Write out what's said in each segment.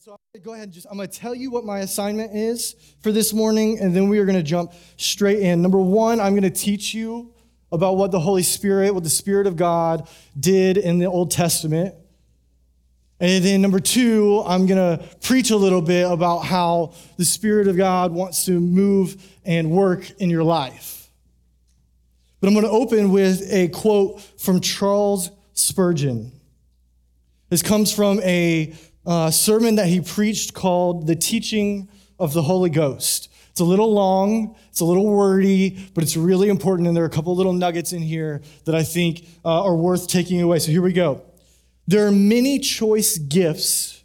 so I'm gonna go ahead and just, I'm going to tell you what my assignment is for this morning, and then we are going to jump straight in. Number one, I'm going to teach you about what the Holy Spirit, what the Spirit of God did in the Old Testament. And then number two, I'm going to preach a little bit about how the Spirit of God wants to move and work in your life. But I'm going to open with a quote from Charles Spurgeon. This comes from a uh, sermon that he preached called The Teaching of the Holy Ghost. It's a little long, it's a little wordy, but it's really important. And there are a couple little nuggets in here that I think uh, are worth taking away. So here we go. There are many choice gifts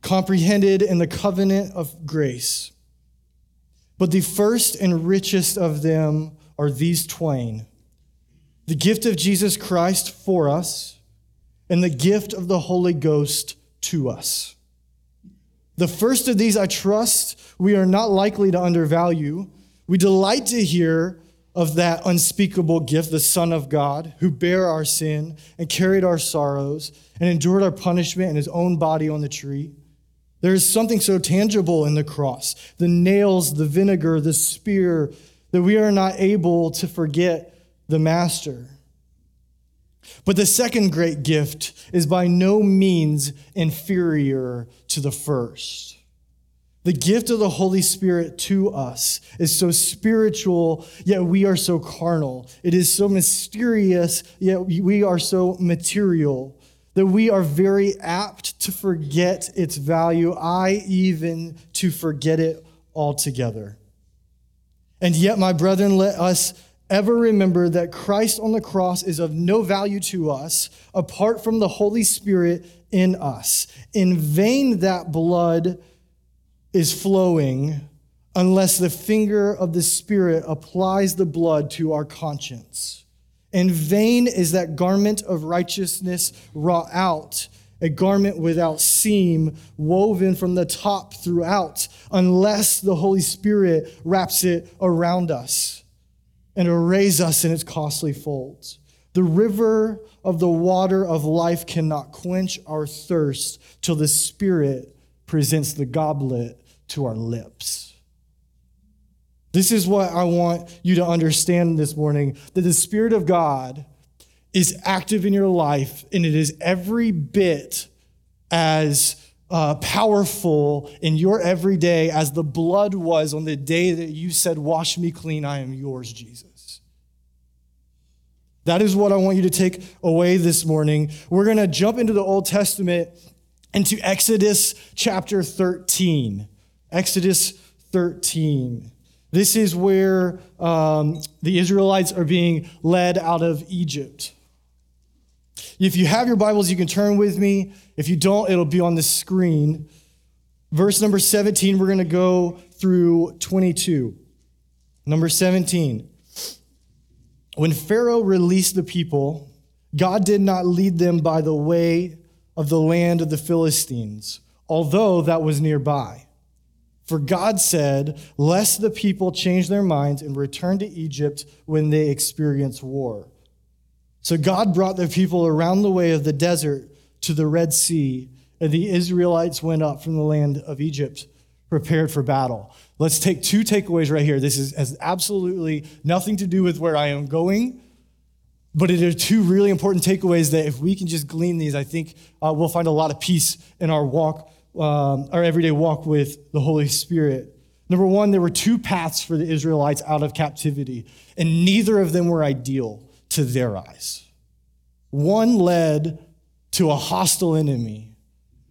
comprehended in the covenant of grace, but the first and richest of them are these twain the gift of Jesus Christ for us, and the gift of the Holy Ghost to us. The first of these, I trust, we are not likely to undervalue. We delight to hear of that unspeakable gift, the Son of God, who bare our sin and carried our sorrows and endured our punishment in his own body on the tree. There is something so tangible in the cross the nails, the vinegar, the spear that we are not able to forget the Master. But the second great gift is by no means inferior to the first. The gift of the Holy Spirit to us is so spiritual, yet we are so carnal. It is so mysterious, yet we are so material that we are very apt to forget its value, I even to forget it altogether. And yet, my brethren, let us ever remember that Christ on the cross is of no value to us apart from the Holy Spirit in us. In vain that blood is flowing unless the finger of the Spirit applies the blood to our conscience. In vain is that garment of righteousness wrought out, a garment without seam, woven from the top throughout, unless the Holy Spirit wraps it around us and arrays us in its costly folds. The river of the water of life cannot quench our thirst till the Spirit presents the goblet to our lips. This is what I want you to understand this morning that the Spirit of God is active in your life and it is every bit as uh, powerful in your everyday as the blood was on the day that you said, Wash me clean, I am yours, Jesus. That is what I want you to take away this morning. We're going to jump into the Old Testament, into Exodus chapter 13. Exodus 13. This is where um, the Israelites are being led out of Egypt. If you have your Bibles, you can turn with me. If you don't, it'll be on the screen. Verse number 17, we're going to go through 22. Number 17. When Pharaoh released the people, God did not lead them by the way of the land of the Philistines, although that was nearby. For God said, Lest the people change their minds and return to Egypt when they experience war. So God brought the people around the way of the desert to the Red Sea, and the Israelites went up from the land of Egypt prepared for battle. Let's take two takeaways right here. This is, has absolutely nothing to do with where I am going, but it are two really important takeaways that if we can just glean these, I think uh, we'll find a lot of peace in our walk, um, our everyday walk with the Holy Spirit. Number one, there were two paths for the Israelites out of captivity, and neither of them were ideal to their eyes. One led to a hostile enemy,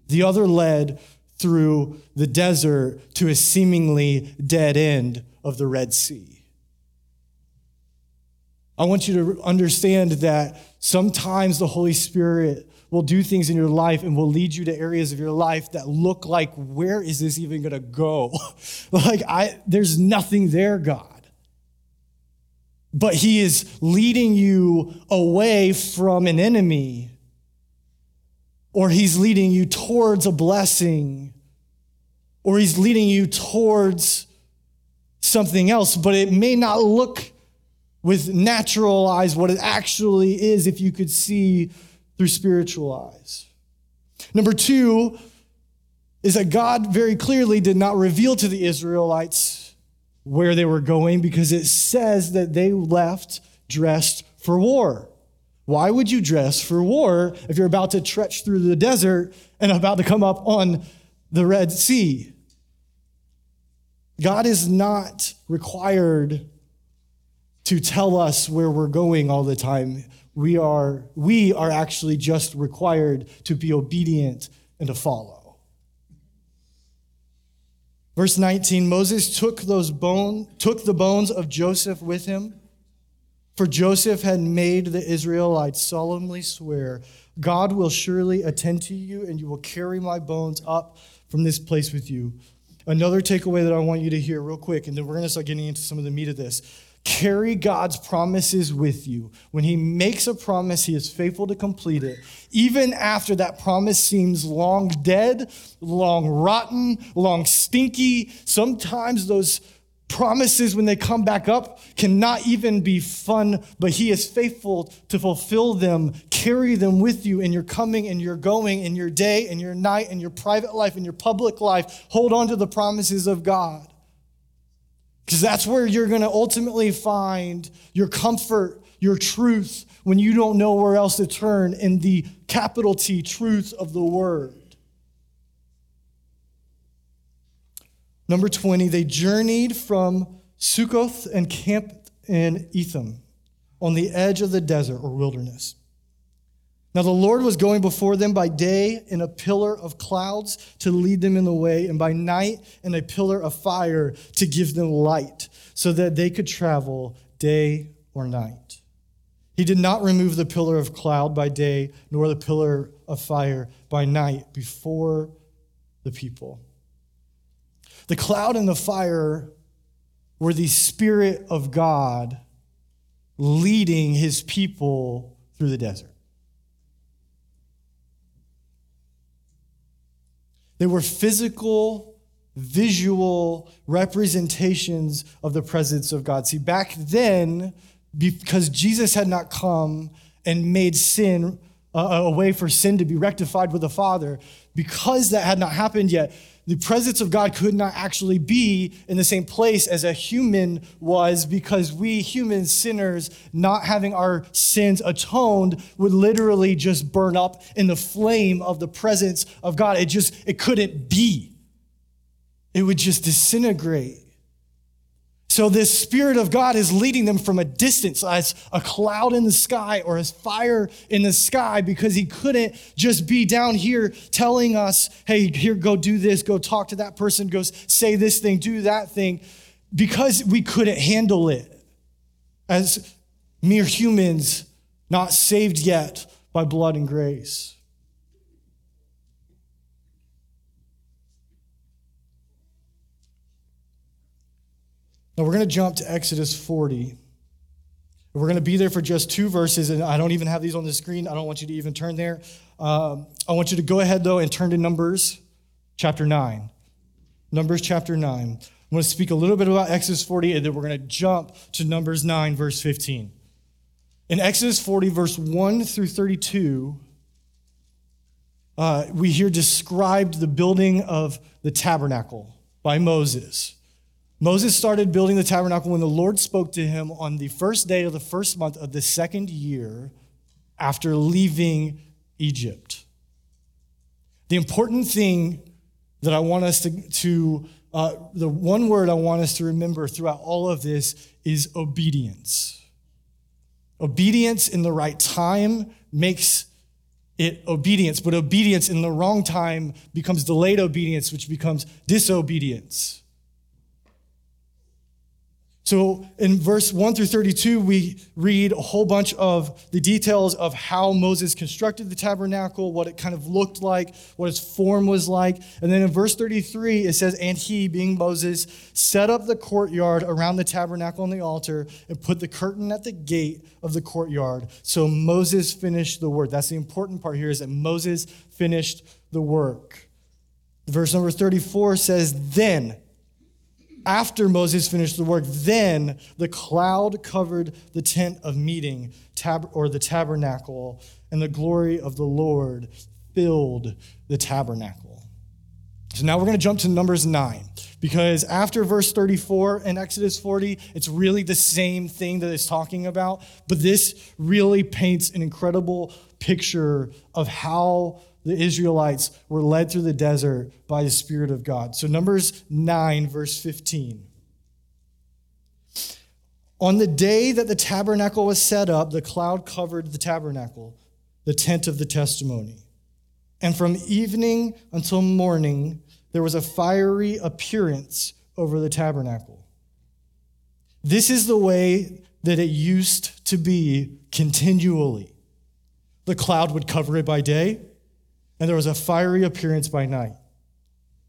the other led through the desert to a seemingly dead end of the Red Sea. I want you to understand that sometimes the Holy Spirit will do things in your life and will lead you to areas of your life that look like where is this even going to go like i there's nothing there god but he is leading you away from an enemy, or he's leading you towards a blessing, or he's leading you towards something else, but it may not look with natural eyes what it actually is if you could see through spiritual eyes. Number two is that God very clearly did not reveal to the Israelites where they were going because it says that they left dressed for war. Why would you dress for war if you're about to trudge through the desert and about to come up on the Red Sea? God is not required to tell us where we're going all the time. We are, we are actually just required to be obedient and to follow. Verse 19 Moses took, those bone, took the bones of Joseph with him, for Joseph had made the Israelites solemnly swear, God will surely attend to you, and you will carry my bones up from this place with you. Another takeaway that I want you to hear, real quick, and then we're going to start getting into some of the meat of this. Carry God's promises with you. When He makes a promise, He is faithful to complete it. Even after that promise seems long dead, long rotten, long stinky, sometimes those promises, when they come back up, cannot even be fun, but He is faithful to fulfill them, carry them with you in your coming and your going, in your day and your night, in your private life, in your public life. Hold on to the promises of God. Because that's where you're going to ultimately find your comfort, your truth, when you don't know where else to turn in the capital T truth of the word. Number 20, they journeyed from Sukkoth and camped in Etham on the edge of the desert or wilderness. Now the Lord was going before them by day in a pillar of clouds to lead them in the way, and by night in a pillar of fire to give them light, so that they could travel day or night. He did not remove the pillar of cloud by day, nor the pillar of fire by night before the people. The cloud and the fire were the Spirit of God leading his people through the desert. They were physical, visual representations of the presence of God. See, back then, because Jesus had not come and made sin uh, a way for sin to be rectified with the Father, because that had not happened yet, the presence of God could not actually be in the same place as a human was because we human sinners, not having our sins atoned, would literally just burn up in the flame of the presence of God. It just, it couldn't be. It would just disintegrate. So, this Spirit of God is leading them from a distance as a cloud in the sky or as fire in the sky because He couldn't just be down here telling us, hey, here, go do this, go talk to that person, go say this thing, do that thing, because we couldn't handle it as mere humans not saved yet by blood and grace. Now we're going to jump to Exodus 40. We're going to be there for just two verses, and I don't even have these on the screen. I don't want you to even turn there. Um, I want you to go ahead, though, and turn to Numbers chapter 9. Numbers chapter 9. I'm going to speak a little bit about Exodus 40, and then we're going to jump to Numbers 9, verse 15. In Exodus 40, verse 1 through 32, uh, we hear described the building of the tabernacle by Moses. Moses started building the tabernacle when the Lord spoke to him on the first day of the first month of the second year after leaving Egypt. The important thing that I want us to, to uh, the one word I want us to remember throughout all of this is obedience. Obedience in the right time makes it obedience, but obedience in the wrong time becomes delayed obedience, which becomes disobedience. So in verse 1 through 32, we read a whole bunch of the details of how Moses constructed the tabernacle, what it kind of looked like, what its form was like. And then in verse 33, it says, And he, being Moses, set up the courtyard around the tabernacle and the altar and put the curtain at the gate of the courtyard. So Moses finished the work. That's the important part here is that Moses finished the work. Verse number 34 says, Then after Moses finished the work, then the cloud covered the tent of meeting, tab- or the tabernacle, and the glory of the Lord filled the tabernacle. So now we're going to jump to Numbers 9 because after verse 34 in Exodus 40, it's really the same thing that it's talking about, but this really paints an incredible picture of how the Israelites were led through the desert by the Spirit of God. So, Numbers 9, verse 15. On the day that the tabernacle was set up, the cloud covered the tabernacle, the tent of the testimony. And from evening until morning, there was a fiery appearance over the tabernacle. This is the way that it used to be continually. The cloud would cover it by day, and there was a fiery appearance by night.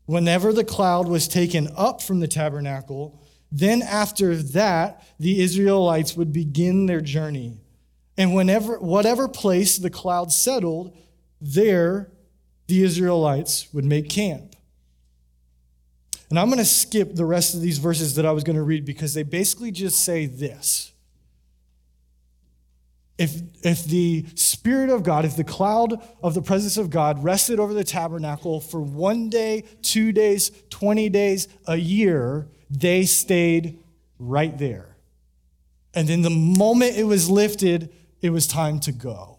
Whenever the cloud was taken up from the tabernacle, then after that, the Israelites would begin their journey. And whenever, whatever place the cloud settled, there the Israelites would make camp. And I'm going to skip the rest of these verses that I was going to read because they basically just say this. If, if the Spirit of God, if the cloud of the presence of God rested over the tabernacle for one day, two days, 20 days, a year, they stayed right there. And then the moment it was lifted, it was time to go.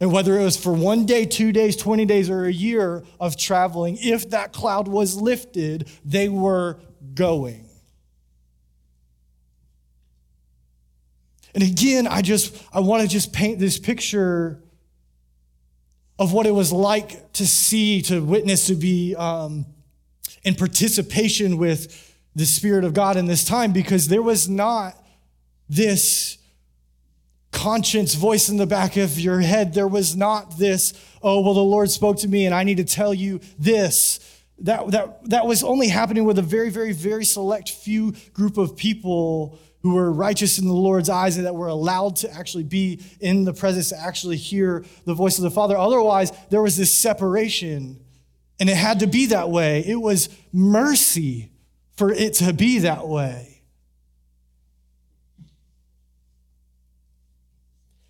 And whether it was for one day, two days, 20 days, or a year of traveling, if that cloud was lifted, they were going. And again, I just I want to just paint this picture of what it was like to see, to witness, to be um, in participation with the Spirit of God in this time, because there was not this conscience voice in the back of your head. There was not this, oh, well, the Lord spoke to me and I need to tell you this. That, that, that was only happening with a very, very, very select few group of people who were righteous in the Lord's eyes and that were allowed to actually be in the presence to actually hear the voice of the Father. Otherwise, there was this separation, and it had to be that way. It was mercy for it to be that way.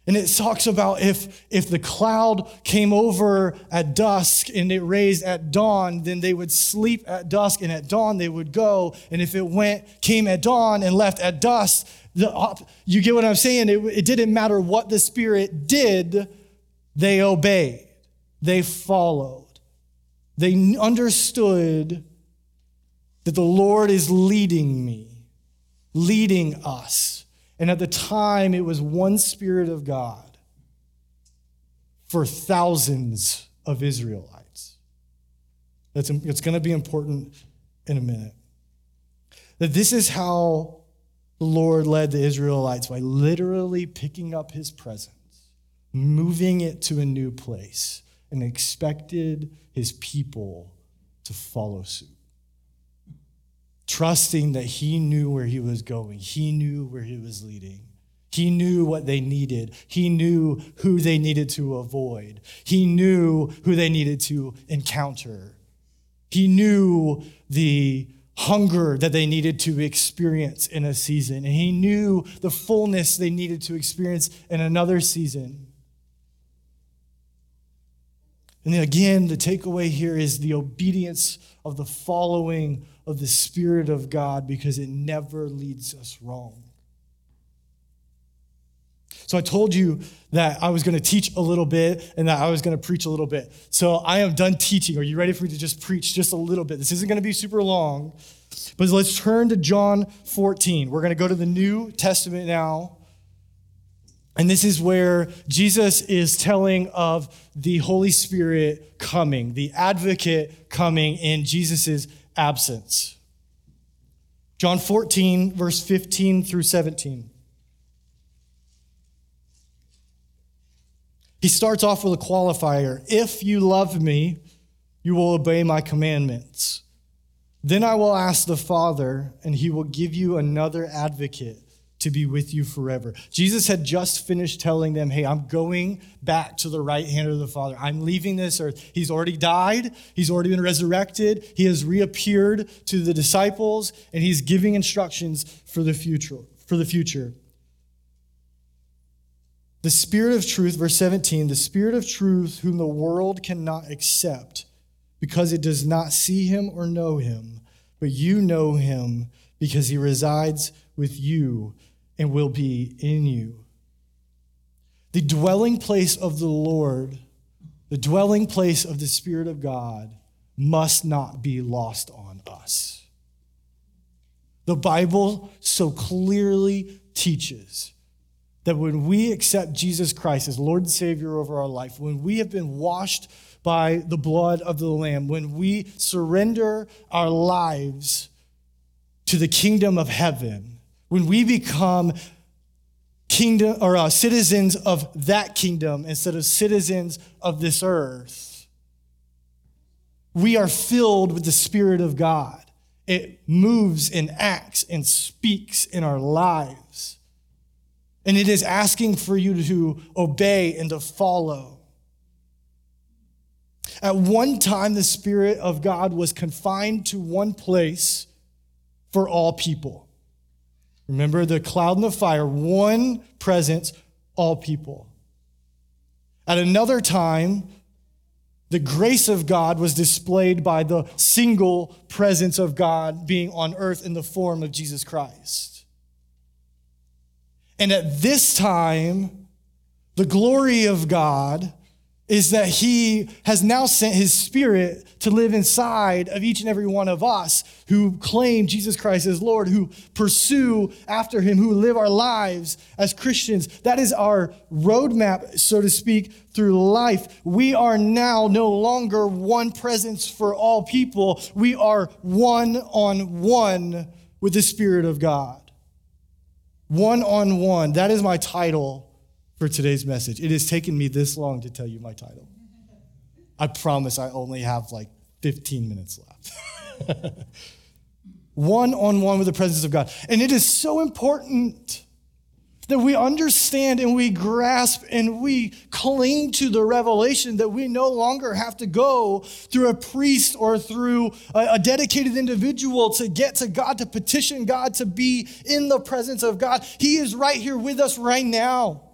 And it talks about if, if the cloud came over at dusk and it raised at dawn, then they would sleep at dusk and at dawn they would go. And if it went, came at dawn and left at dusk, the, you get what I'm saying? It, it didn't matter what the Spirit did, they obeyed, they followed. They understood that the Lord is leading me, leading us. And at the time, it was one Spirit of God for thousands of Israelites. That's, it's going to be important in a minute. That this is how the Lord led the Israelites by literally picking up his presence, moving it to a new place, and expected his people to follow suit trusting that he knew where he was going, he knew where he was leading. He knew what they needed. He knew who they needed to avoid. He knew who they needed to encounter. He knew the hunger that they needed to experience in a season. And he knew the fullness they needed to experience in another season. And again, the takeaway here is the obedience of the following of the Spirit of God because it never leads us wrong. So I told you that I was going to teach a little bit and that I was going to preach a little bit. So I am done teaching. Are you ready for me to just preach just a little bit? This isn't going to be super long, but let's turn to John 14. We're going to go to the New Testament now. And this is where Jesus is telling of the Holy Spirit coming, the advocate coming in Jesus' absence. John 14, verse 15 through 17. He starts off with a qualifier If you love me, you will obey my commandments. Then I will ask the Father, and he will give you another advocate to be with you forever. Jesus had just finished telling them, Hey, I'm going back to the right hand of the Father. I'm leaving this earth. He's already died, He's already been resurrected, He has reappeared to the disciples, and He's giving instructions for the future. For the future. The Spirit of truth, verse 17, the Spirit of truth, whom the world cannot accept, because it does not see him or know him, but you know him because he resides with you and will be in you. The dwelling place of the Lord, the dwelling place of the Spirit of God, must not be lost on us. The Bible so clearly teaches that when we accept Jesus Christ as Lord and Savior over our life, when we have been washed by the blood of the Lamb, when we surrender our lives to the kingdom of heaven, when we become kingdom or uh, citizens of that kingdom instead of citizens of this earth, we are filled with the Spirit of God. It moves and acts and speaks in our lives. And it is asking for you to obey and to follow. At one time, the Spirit of God was confined to one place for all people. Remember the cloud and the fire, one presence, all people. At another time, the grace of God was displayed by the single presence of God being on earth in the form of Jesus Christ. And at this time, the glory of God is that he has now sent his spirit to live inside of each and every one of us who claim Jesus Christ as Lord, who pursue after him, who live our lives as Christians. That is our roadmap, so to speak, through life. We are now no longer one presence for all people. We are one on one with the Spirit of God. One on one. That is my title for today's message. It has taken me this long to tell you my title. I promise I only have like 15 minutes left. one on one with the presence of God. And it is so important that we understand and we grasp and we cling to the revelation that we no longer have to go through a priest or through a, a, dedicated individual to get to God, to petition God, to be in the presence of God. He is right here with us right now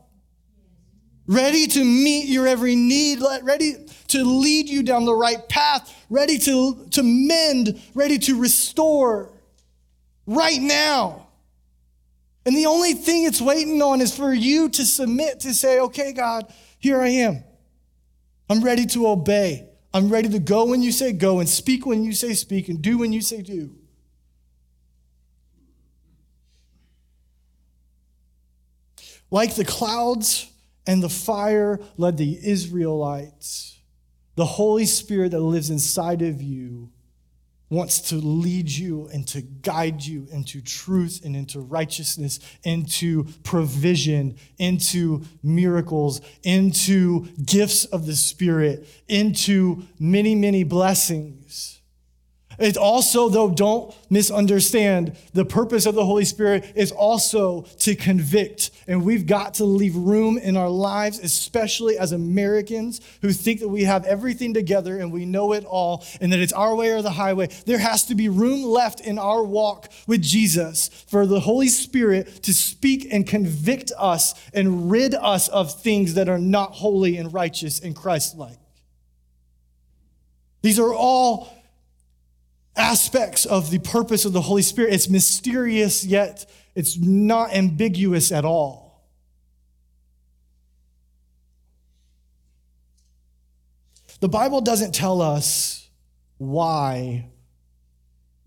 ready to meet your every need, ready to lead you down the right path, ready to, to mend, ready to restore right now. And the only thing it's waiting on is for you to submit to say, okay, God, here I am. I'm ready to obey. I'm ready to go when you say go and speak when you say speak and do when you say do. Like the clouds and the fire led the Israelites. The Holy Spirit that lives inside of you wants to lead you and to guide you into truth and into righteousness, into provision, into miracles, into gifts of the Spirit, into many, many blessings. It's also, though, don't misunderstand, the purpose of the Holy Spirit is also to convict. And we've got to leave room in our lives, especially as Americans who think that we have everything together and we know it all and that it's our way or the highway. There has to be room left in our walk with Jesus for the Holy Spirit to speak and convict us and rid us of things that are not holy and righteous and Christ like. These are all aspects of the purpose of the Holy Spirit. It's mysterious, yet it's not ambiguous at all. The Bible doesn't tell us why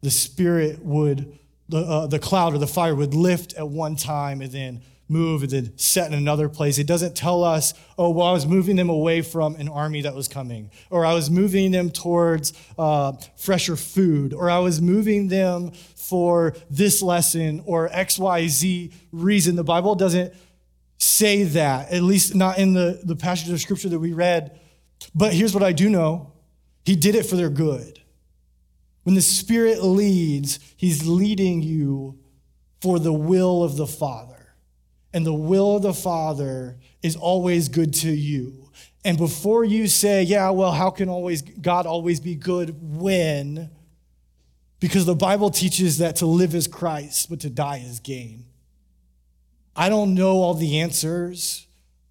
the Spirit would, the, uh, the cloud or the fire would lift at one time and then move and then set in another place. It doesn't tell us, oh, well, I was moving them away from an army that was coming, or I was moving them towards uh, fresher food, or I was moving them for this lesson or XYZ reason. The Bible doesn't say that, at least not in the, the passage of scripture that we read. But here's what I do know He did it for their good. When the Spirit leads, He's leading you for the will of the Father and the will of the Father is always good to you. And before you say, yeah, well, how can always God always be good when? Because the Bible teaches that to live is Christ, but to die is gain. I don't know all the answers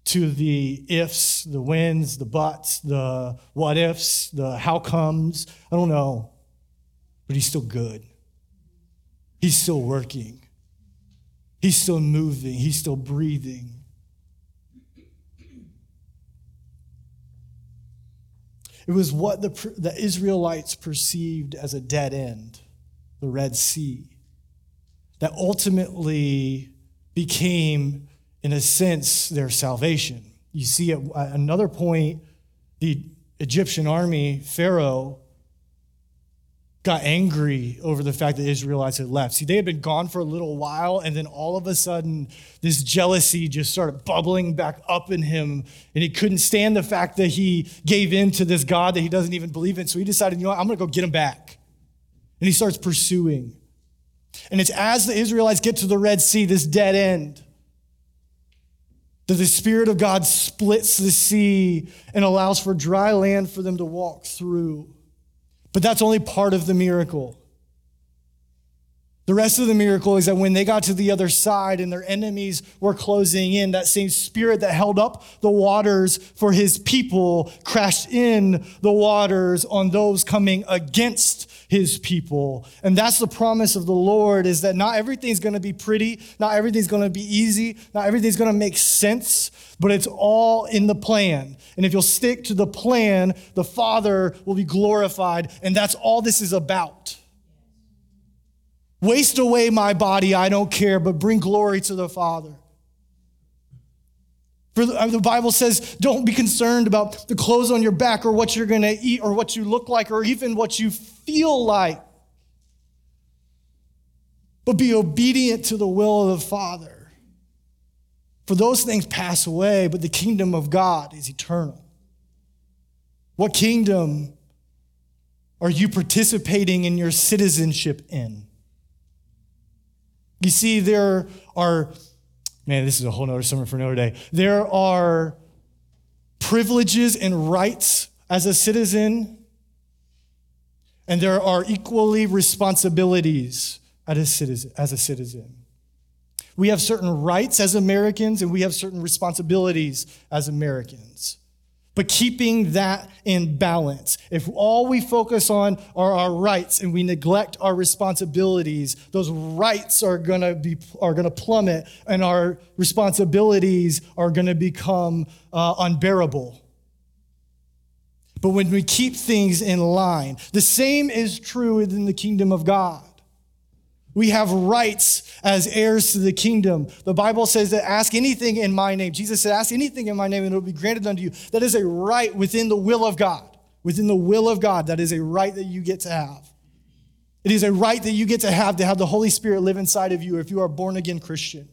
to the ifs, the whens, the buts, the what ifs, the how comes. I don't know. But he's still good. He's still working. He's still moving. He's still breathing. It was what the, the Israelites perceived as a dead end, the Red Sea, that ultimately became, in a sense, their salvation. You see, at another point, the Egyptian army, Pharaoh, got angry over the fact that Israelites had left. See, they had been gone for a little while, and then all of a sudden, this jealousy just started bubbling back up in him, and he couldn't stand the fact that he gave in to this God that he doesn't even believe in. So he decided, you know what, I'm gonna go get him back. And he starts pursuing. And it's as the Israelites get to the Red Sea, this dead end, that the Spirit of God splits the sea and allows for dry land for them to walk through. But that's only part of the miracle. The rest of the miracle is that when they got to the other side and their enemies were closing in, that same spirit that held up the waters for his people crashed in the waters on those coming against his people. And that's the promise of the Lord is that not everything's going to be pretty, not everything's going to be easy, not everything's going to make sense, but it's all in the plan. And if you'll stick to the plan, the Father will be glorified. And that's all this is about. Waste away my body, I don't care, but bring glory to the Father. For the, uh, the Bible says, don't be concerned about the clothes on your back or what you're going to eat or what you look like or even what you feel like. But be obedient to the will of the Father. For those things pass away, but the kingdom of God is eternal. What kingdom are you participating in your citizenship in? You see, there are, man, this is a whole nother sermon for another day. There are privileges and rights as a citizen, and there are equally responsibilities as a citizen. As a citizen. We have certain rights as Americans, and we have certain responsibilities as Americans but keeping that in balance. If all we focus on are our rights and we neglect our responsibilities, those rights are gonna be are gonna plummet, and our responsibilities are gonna become uh, unbearable. But when we keep things in line, the same is true within the kingdom of God. We have rights as heirs to the kingdom. The Bible says that ask anything in my name. Jesus said, ask anything in my name and it will be granted unto you. That is a right within the will of God. Within the will of God, that is a right that you get to have. It is a right that you get to have to have the Holy Spirit live inside of you if you are born again Christian.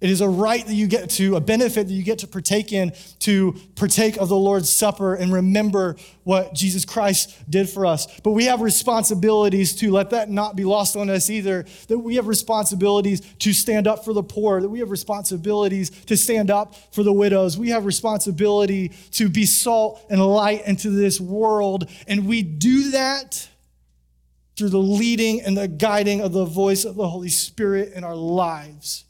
It is a right that you get to, a benefit that you get to partake in, to partake of the Lord's Supper and remember what Jesus Christ did for us. But we have responsibilities to let that not be lost on us either. That we have responsibilities to stand up for the poor, that we have responsibilities to stand up for the widows. We have responsibility to be salt and light into this world. And we do that through the leading and the guiding of the voice of the Holy Spirit in our lives.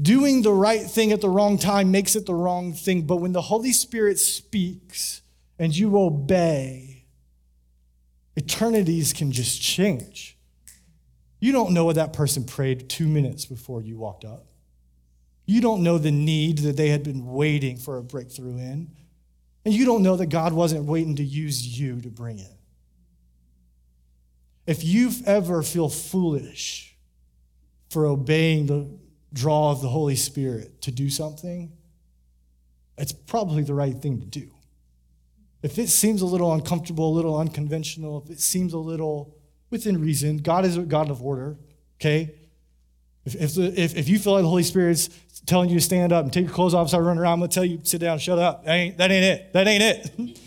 Doing the right thing at the wrong time makes it the wrong thing. But when the Holy Spirit speaks and you obey, eternities can just change. You don't know what that person prayed two minutes before you walked up. You don't know the need that they had been waiting for a breakthrough in. And you don't know that God wasn't waiting to use you to bring it. If you ever feel foolish for obeying the draw of the Holy Spirit to do something, it's probably the right thing to do. If it seems a little uncomfortable, a little unconventional, if it seems a little within reason, God is a God of order, okay? If, if, if, if you feel like the Holy Spirit's telling you to stand up and take your clothes off, start running around, I'm gonna tell you, sit down, shut up. That ain't, that ain't it. That ain't it.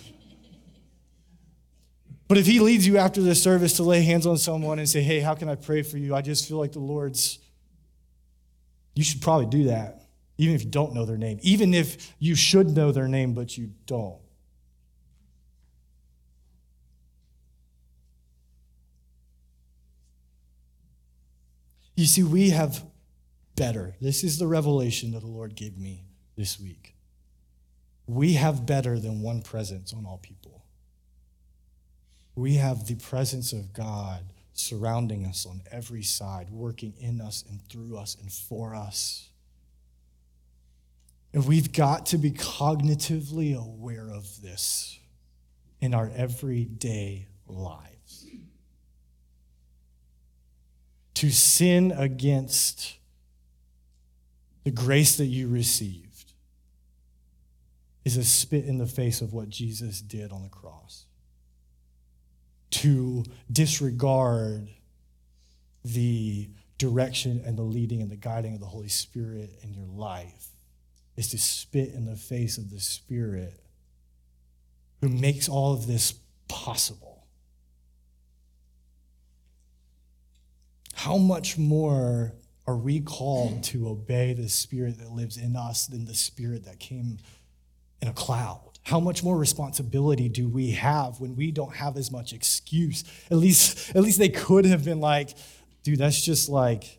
but if He leads you after the service to lay hands on someone and say, hey, how can I pray for you? I just feel like the Lord's you should probably do that, even if you don't know their name, even if you should know their name, but you don't. You see, we have better. This is the revelation that the Lord gave me this week. We have better than one presence on all people. We have the presence of God surrounding us on every side, working in us and through us and for us. And we've got to be cognitively aware of this in our everyday lives. To sin against the grace that you received is a spit in the face of what Jesus did on the cross to disregard the direction and the leading and the guiding of the Holy Spirit in your life is to spit in the face of the Spirit who makes all of this possible. How much more are we called to obey the Spirit that lives in us than the Spirit that came in a cloud? How much more responsibility do we have when we don't have as much excuse? At least, at least they could have been like, dude, that's just like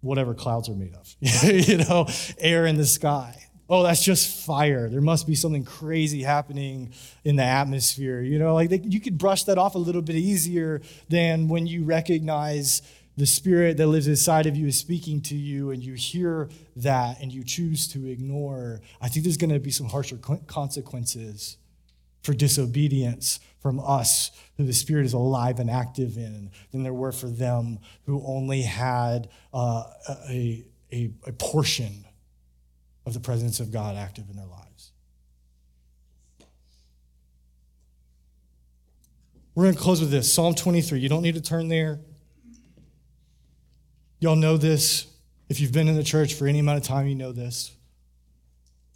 whatever clouds are made of, you know, air in the sky. Oh, that's just fire. There must be something crazy happening in the atmosphere. You know, like they, you could brush that off a little bit easier than when you recognize the spirit that lives inside of you is speaking to you and you hear that and you choose to ignore, I think there's going to be some harsher consequences for disobedience from us who the Spirit is alive and active in than there were for them who only had uh, a, a, a portion of the presence of God active in their lives. We're going to close with this Psalm 23. You don't need to turn there. Y'all know this. If you've been in the church for any amount of time, you know this.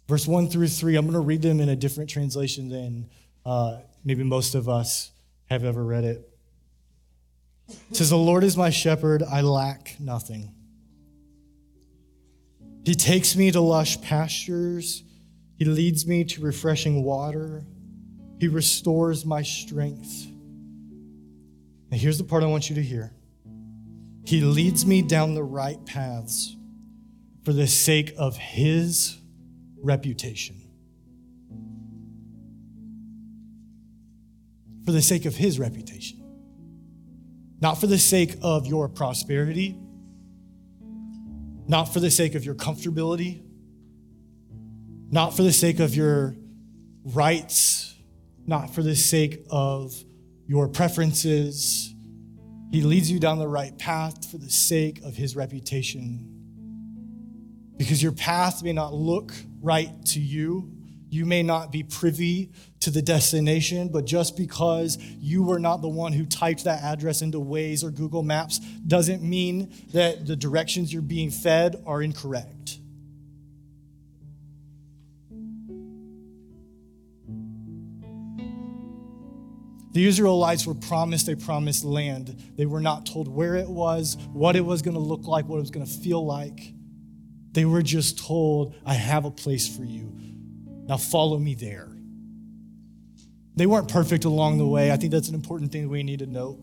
Verse 1 through 3, I'm going to read them in a different translation than uh, maybe most of us have ever read it. It says, The Lord is my shepherd, I lack nothing. He takes me to lush pastures, He leads me to refreshing water, He restores my strength. And here's the part I want you to hear. He leads me down the right paths for the sake of His reputation. For the sake of His reputation. Not for the sake of your prosperity, not for the sake of your comfortability, not for the sake of your rights, not for the sake of your preferences he leads you down the right path for the sake of his reputation. Because your path may not look right to you. You may not be privy to the destination, but just because you were not the one who typed that address into Waze or Google Maps doesn't mean that the directions you're being fed are incorrect. The Israelites were promised a promised land. They were not told where it was, what it was going to look like, what it was going to feel like. They were just told, I have a place for you. Now follow me there. They weren't perfect along the way. I think that's an important thing we need to note.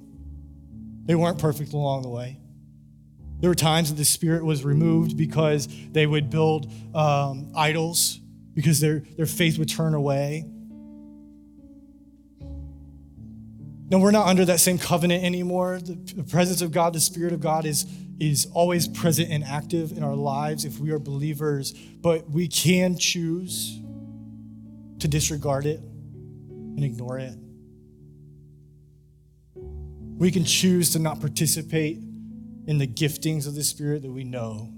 They weren't perfect along the way. There were times that the Spirit was removed because they would build um, idols, because their, their faith would turn away. No, we're not under that same covenant anymore. The presence of God, the Spirit of God is, is always present and active in our lives if we are believers, but we can choose to disregard it and ignore it. We can choose to not participate in the giftings of the Spirit that we know,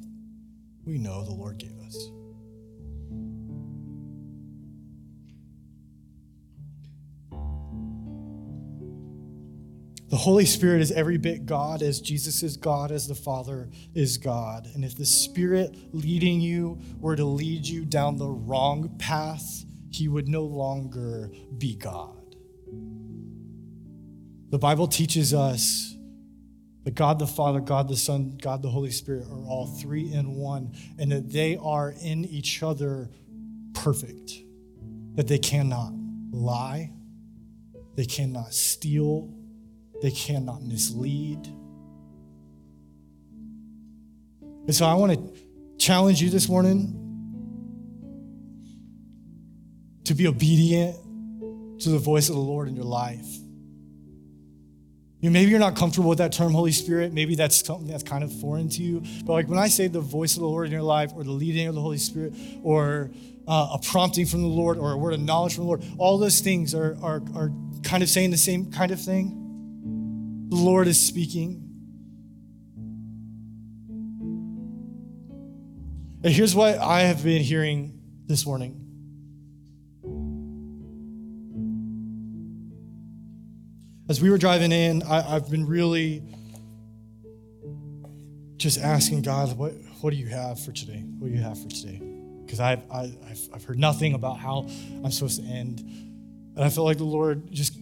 we know the Lord gave us. The Holy Spirit is every bit God as Jesus is God, as the Father is God. And if the Spirit leading you were to lead you down the wrong path, he would no longer be God. The Bible teaches us that God the Father, God the Son, God the Holy Spirit are all three in one, and that they are in each other perfect, that they cannot lie, they cannot steal they cannot mislead. And so I want to challenge you this morning to be obedient to the voice of the Lord in your life. You know, maybe you're not comfortable with that term, Holy Spirit. Maybe that's something that's kind of foreign to you. But like when I say the voice of the Lord in your life, or the leading of the Holy Spirit, or uh, a prompting from the Lord, or a word of knowledge from the Lord, all those things are, are, are kind of saying the same kind of thing. The Lord is speaking. And here's what I have been hearing this morning. As we were driving in, I, I've been really just asking God, what, what do you have for today? What do you have for today? Because I've, I, have i I've heard nothing about how I'm supposed to end. And I felt like the Lord just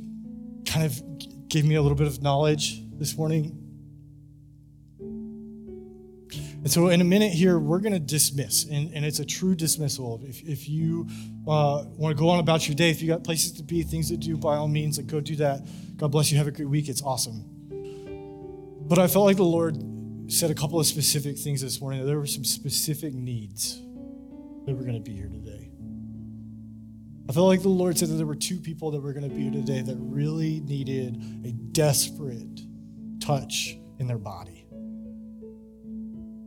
kind of gave me a little bit of knowledge this morning. And so, in a minute here, we're going to dismiss, and, and it's a true dismissal. If, if you uh, want to go on about your day, if you got places to be, things to do, by all means, like go do that. God bless you. Have a great week. It's awesome. But I felt like the Lord said a couple of specific things this morning. There were some specific needs that were going to be here today. I felt like the Lord said that there were two people that were going to be here today that really needed a desperate touch in their body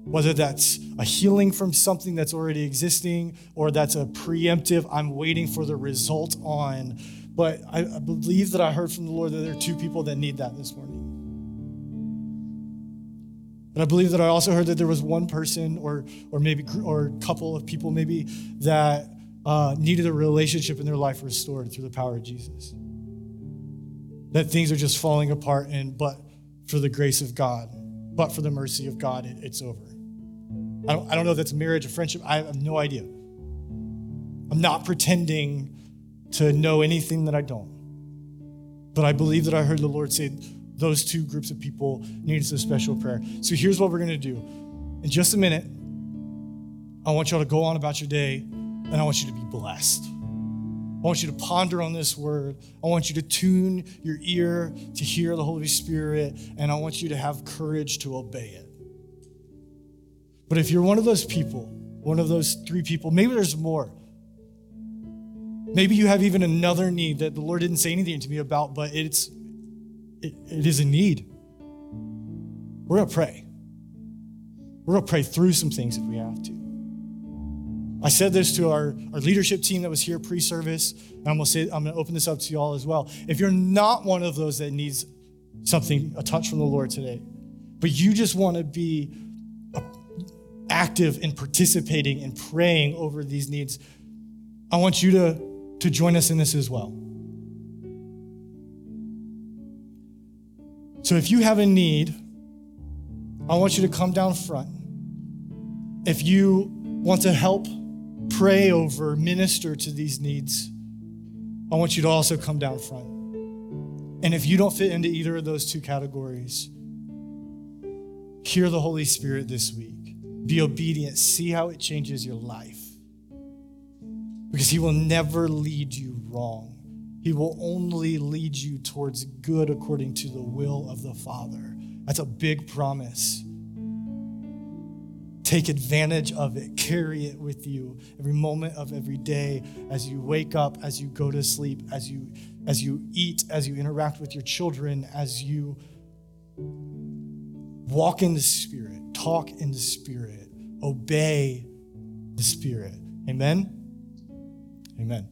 whether that's a healing from something that's already existing or that's a preemptive, I'm waiting for the result on. But I, I believe that I heard from the Lord that there are two people that need that this morning. And I believe that I also heard that there was one person or, or maybe or a couple of people maybe that uh, needed a relationship in their life restored through the power of Jesus. That things are just falling apart, and but for the grace of God, but for the mercy of God, it, it's over. I don't, I don't know if that's marriage or friendship. I have no idea. I'm not pretending to know anything that I don't. But I believe that I heard the Lord say those two groups of people needed some special prayer. So here's what we're going to do. In just a minute, I want y'all to go on about your day, and I want you to be blessed. I want you to ponder on this word. I want you to tune your ear to hear the Holy Spirit, and I want you to have courage to obey it. But if you're one of those people, one of those three people, maybe there's more. Maybe you have even another need that the Lord didn't say anything to me about, but it's it, it is a need. We're gonna pray. We're gonna pray through some things if we have to. I said this to our, our leadership team that was here pre-service, and I'm gonna say I'm gonna open this up to you all as well. If you're not one of those that needs something, a touch from the Lord today, but you just want to be active in participating and praying over these needs, I want you to, to join us in this as well. So if you have a need, I want you to come down front. If you want to help pray over, minister to these needs, I want you to also come down front. And if you don't fit into either of those two categories, hear the Holy Spirit this week. Be obedient. See how it changes your life. Because He will never lead you wrong. He will only lead you towards good according to the will of the Father. That's a big promise. Take advantage of it. Carry it with you every moment of every day as you wake up, as you go to sleep, as you as you eat, as you interact with your children, as you walk in the Spirit talk in the Spirit, obey the Spirit. Amen? Amen.